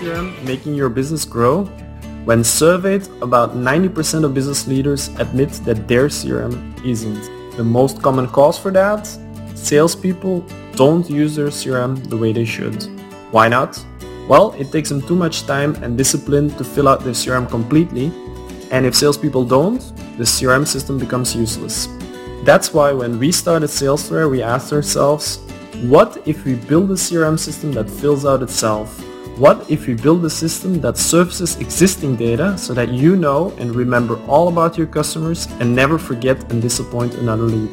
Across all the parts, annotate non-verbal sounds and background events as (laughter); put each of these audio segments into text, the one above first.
CRM making your business grow? When surveyed, about 90% of business leaders admit that their CRM isn't. The most common cause for that? Salespeople don't use their CRM the way they should. Why not? Well, it takes them too much time and discipline to fill out their CRM completely, and if salespeople don't, the CRM system becomes useless. That's why when we started Salesflare, we asked ourselves, what if we build a CRM system that fills out itself? What if we build a system that surfaces existing data so that you know and remember all about your customers and never forget and disappoint another lead?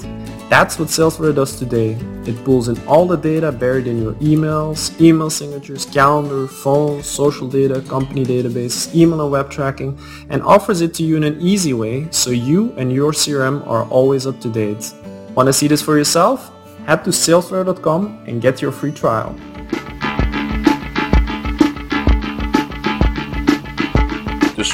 That's what Salesflare does today. It pulls in all the data buried in your emails, email signatures, calendar, phone, social data, company databases, email and web tracking, and offers it to you in an easy way so you and your CRM are always up to date. Want to see this for yourself? Head to salesflare.com and get your free trial.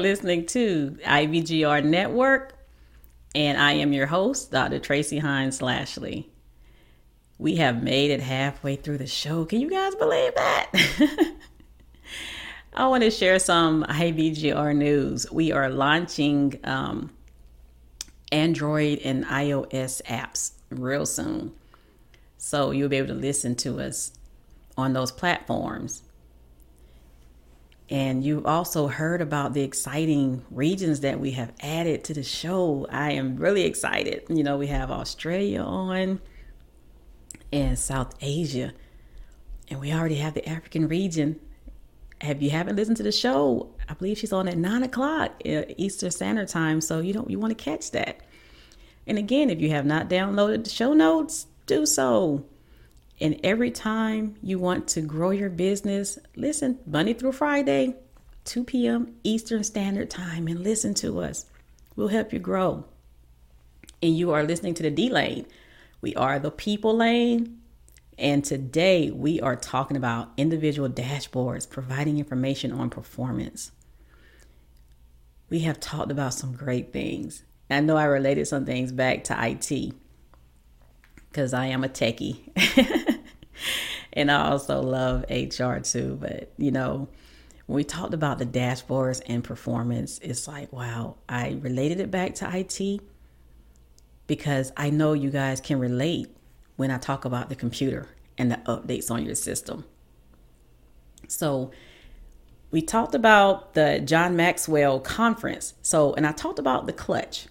Listening to IBGR Network, and I am your host, Dr. Tracy Hines Lashley. We have made it halfway through the show. Can you guys believe that? (laughs) I want to share some IBGR news. We are launching um, Android and iOS apps real soon. So you'll be able to listen to us on those platforms. And you've also heard about the exciting regions that we have added to the show. I am really excited. You know, we have Australia on and South Asia, and we already have the African region. If you haven't listened to the show, I believe she's on at nine o'clock uh, Eastern Standard Time, so you don't you want to catch that. And again, if you have not downloaded the show notes, do so. And every time you want to grow your business, listen Monday through Friday, 2 p.m. Eastern Standard Time, and listen to us. We'll help you grow. And you are listening to the D Lane. We are the people lane. And today we are talking about individual dashboards providing information on performance. We have talked about some great things. I know I related some things back to IT because I am a techie. (laughs) and I also love HR too. But, you know, when we talked about the dashboards and performance, it's like, wow, I related it back to IT because I know you guys can relate when I talk about the computer and the updates on your system. So, we talked about the John Maxwell conference. So, and I talked about the clutch.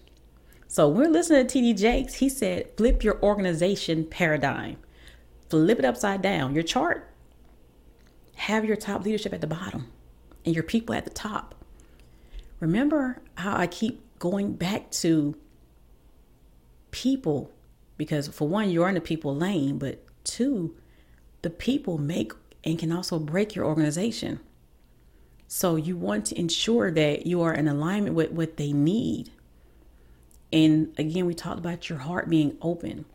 So we're listening to TD Jakes. He said, flip your organization paradigm. Flip it upside down. Your chart, have your top leadership at the bottom and your people at the top. Remember how I keep going back to people because for one, you're in the people lane, but two, the people make and can also break your organization. So you want to ensure that you are in alignment with what they need. And again, we talked about your heart being open.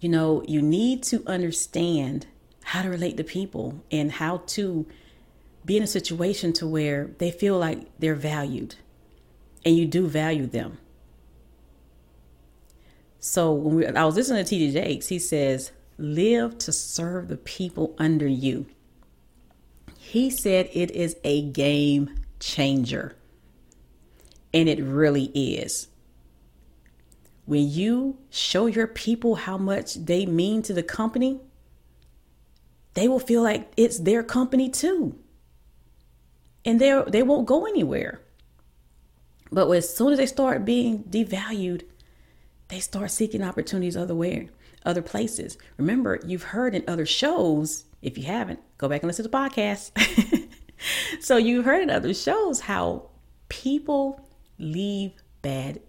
You know, you need to understand how to relate to people and how to be in a situation to where they feel like they're valued and you do value them. So when we, I was listening to TD Jakes, he says, live to serve the people under you. He said it is a game changer. And it really is. When you show your people how much they mean to the company, they will feel like it's their company too. And they they won't go anywhere. But as soon as they start being devalued, they start seeking opportunities other way, other places. Remember, you've heard in other shows, if you haven't, go back and listen to the podcast. (laughs) so you've heard in other shows how people leave bad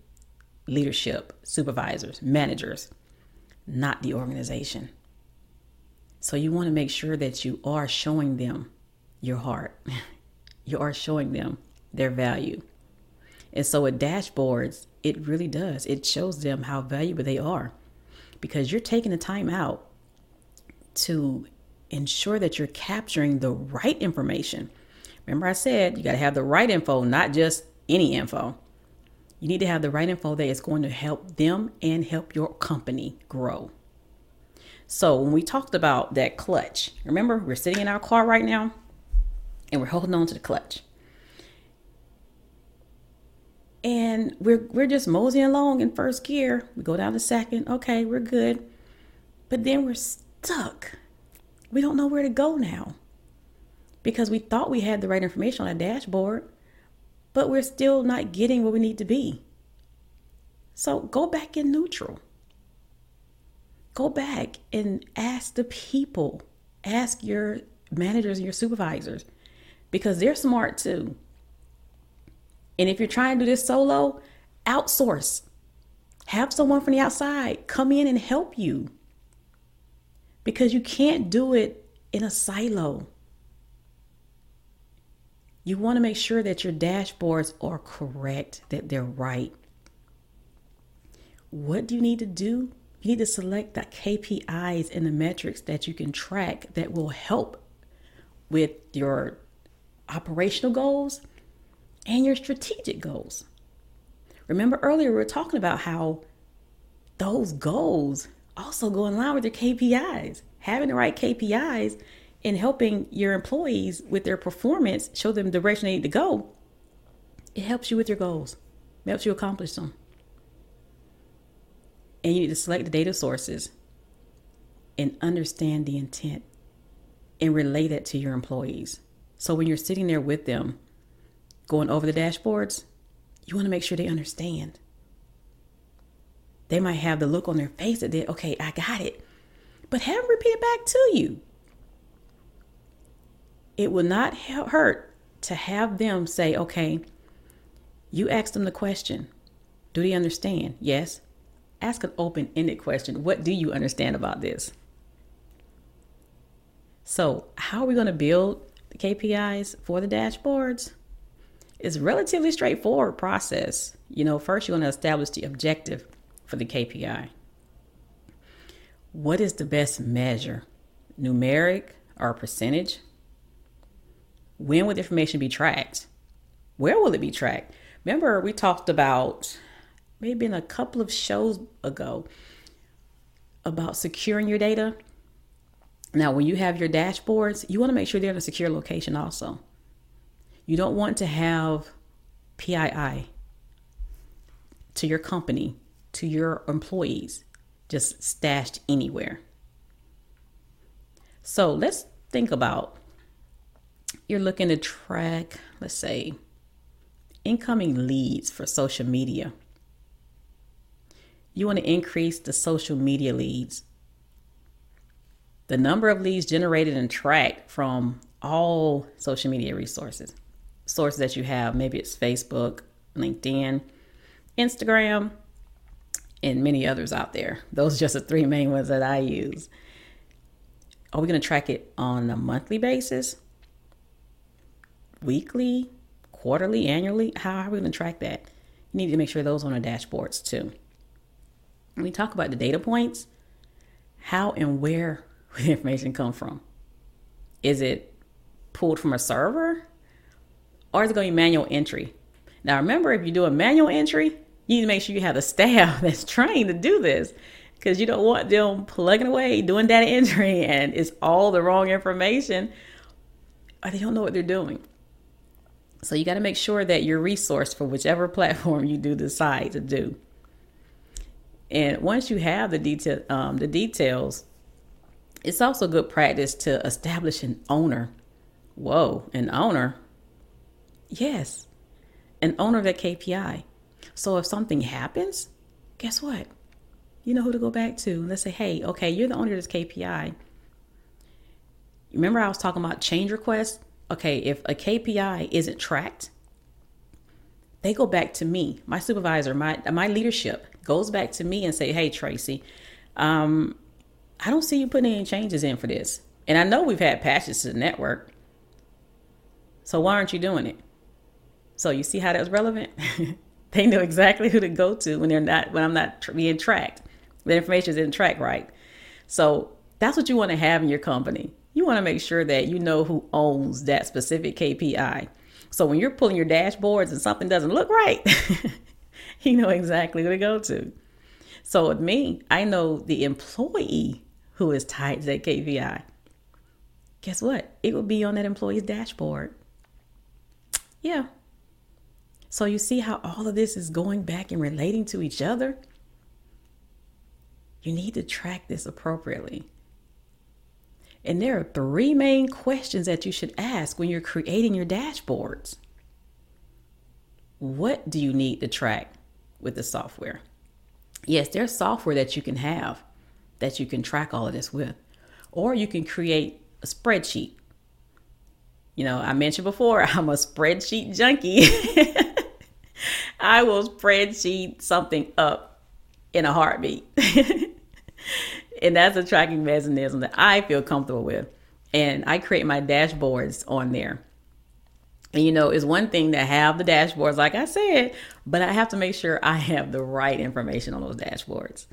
leadership, supervisors, managers, not the organization. So you want to make sure that you are showing them your heart. (laughs) you are showing them their value. And so with dashboards, it really does. It shows them how valuable they are because you're taking the time out to ensure that you're capturing the right information. Remember, I said you got to have the right info, not just any info. You need to have the right info that is going to help them and help your company grow. So, when we talked about that clutch, remember we're sitting in our car right now and we're holding on to the clutch and we're we're just moseying along in first gear. We go down to second. Okay, we're good. But then we're stuck. We don't know where to go now. Because we thought we had the right information on our dashboard, but we're still not getting where we need to be. So go back in neutral. Go back and ask the people, ask your managers and your supervisors because they're smart too. And if you're trying to do this solo, outsource. Have someone from the outside come in and help you because you can't do it in a silo. You want to make sure that your dashboards are correct, that they're right. What do you need to do? You need to select the KPIs and the metrics that you can track that will help with your operational goals and your strategic goals. Remember earlier, we were talking about how those goals also go in line with your KPIs. Having the right KPIs and helping your employees with their performance, show them the direction they need to go, it helps you with your goals, it helps you accomplish them. And you need to select the data sources and understand the intent and relate it to your employees. So when you're sitting there with them, going over the dashboards, you want to make sure they understand. They might have the look on their face that they, okay, I got it. But have them repeat it back to you. It will not hurt to have them say, okay, you ask them the question. Do they understand? Yes. Ask an open ended question. What do you understand about this? So, how are we going to build the KPIs for the dashboards? It's a relatively straightforward process. You know, first you're going to establish the objective for the KPI. What is the best measure? Numeric or percentage? When will information be tracked? Where will it be tracked? Remember, we talked about maybe in a couple of shows ago about securing your data. Now, when you have your dashboards, you want to make sure they're in a secure location also. You don't want to have PII to your company, to your employees, just stashed anywhere. So let's think about you're looking to track, let's say, incoming leads for social media. You want to increase the social media leads. The number of leads generated and tracked from all social media resources sources that you have. Maybe it's Facebook, LinkedIn, Instagram, and many others out there. Those are just the three main ones that I use. Are we going to track it on a monthly basis? Weekly, quarterly, annually? How are we going to track that? You need to make sure those on our dashboards too. When we talk about the data points, how and where (laughs) the information come from? Is it pulled from a server or is it going to be manual entry? Now, remember, if you do a manual entry, you need to make sure you have the (laughs) staff that's trained to do this because you don't want them plugging away, doing data (laughs) entry, and it's all the wrong information or they don't know what they're doing. So you got to make sure that you're resourced for whichever (laughs) platform you do decide to do. And once you have the detail, um, the details, it's also good practice to establish an owner. Whoa, an owner? Yes, an owner of that KPI. So if something happens, guess what? You know who to go back to. Let's say, hey, okay, you're the owner of this KPI. Remember, I was talking about change requests? Okay, if a KPI isn't tracked, they go back to me, my supervisor, my my leadership goes back to me and say, "Hey, Tracy, um, I don't see you putting any changes in for this, and I know we've had patches to the network, so why aren't you doing it?" So you see how that's relevant. (laughs) they know exactly who to go to when they're not when I'm not being tracked. The information isn't tracked right. So that's what you want to have in your company. You want to make sure that you know who owns that specific KPI. So when you're pulling your dashboards and something doesn't look right, (laughs) you know exactly who to go to. So with me, I know the employee who is tied to that KPI. Guess what? It will be on that employee's dashboard. Yeah. So you see how all of this is going back and relating to each other? You need to track this appropriately. And there are three main questions that you should ask when you're creating your dashboards. What do you need to track with the software? Yes, there's software that you can have that you can track all of this with. Or you can create a spreadsheet. You know, I mentioned before, (laughs) I'm a spreadsheet junkie. (laughs) I will spreadsheet something up in a heartbeat. (laughs) and that's a tracking mechanism that I feel comfortable with. And I create my dashboards on there. And you know, it's one thing to have the dashboards, like I said, but I have to make sure I have the right information on those dashboards.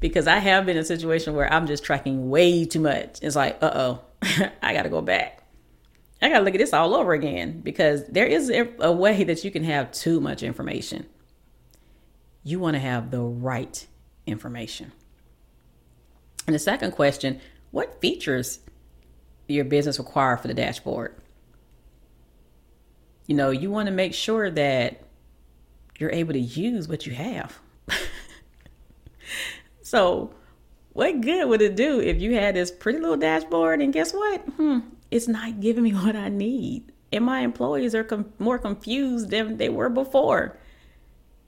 Because I have been in a situation where I'm just tracking way too much. It's like, uh oh, (laughs) I got to go back. I got to look at this all over again because there is a way that you can have too much information. You want to have the right information. And the second question what features your business require for the dashboard? You know, you want to make sure that you're able to use what you have. (laughs) so, what good would it do if you had this pretty little dashboard and guess what? Hmm, it's not giving me (laughs) what I need. And my employees are com- more confused than they were before.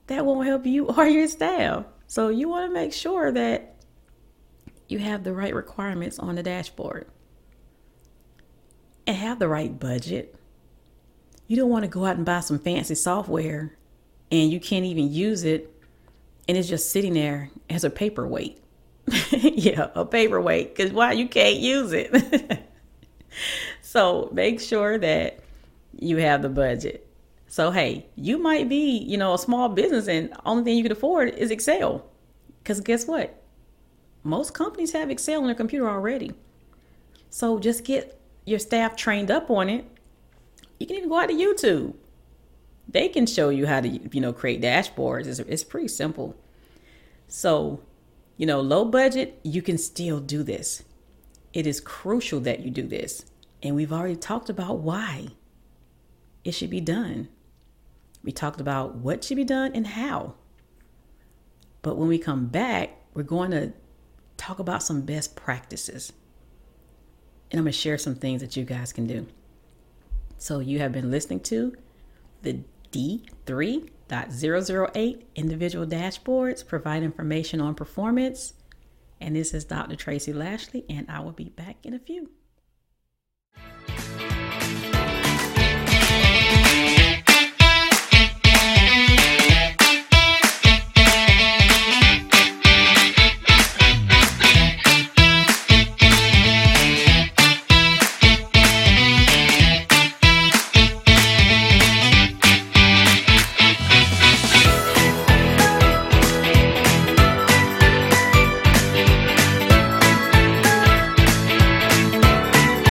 That won't help you (laughs) or your staff. So, you want to make sure that you have the right requirements on the dashboard and have the right budget. You don't want to go out and buy some fancy software and you can't even use it and it's just sitting there as a paperweight. (laughs) yeah, a paperweight because why you can't use it. (laughs) so make sure that you have the budget. So hey, you might be, you know, a small business and only thing you can afford is Excel. Cuz guess what? Most companies have Excel on their computer already. So just get your staff trained up on it. You can even go out to YouTube. They can show you how to, you know, create dashboards. It's, it's pretty simple. So, you know, low budget, you can still do this. It is crucial that you do this. And we've already talked about why it should be done. We talked about what should be done and how. But when we come back, we're going to talk about some best practices. And I'm going to share some things that you guys can do. So, you have been listening to the D3.008 individual dashboards provide information on performance. And this is Dr. Tracy Lashley, and I will be back in a few.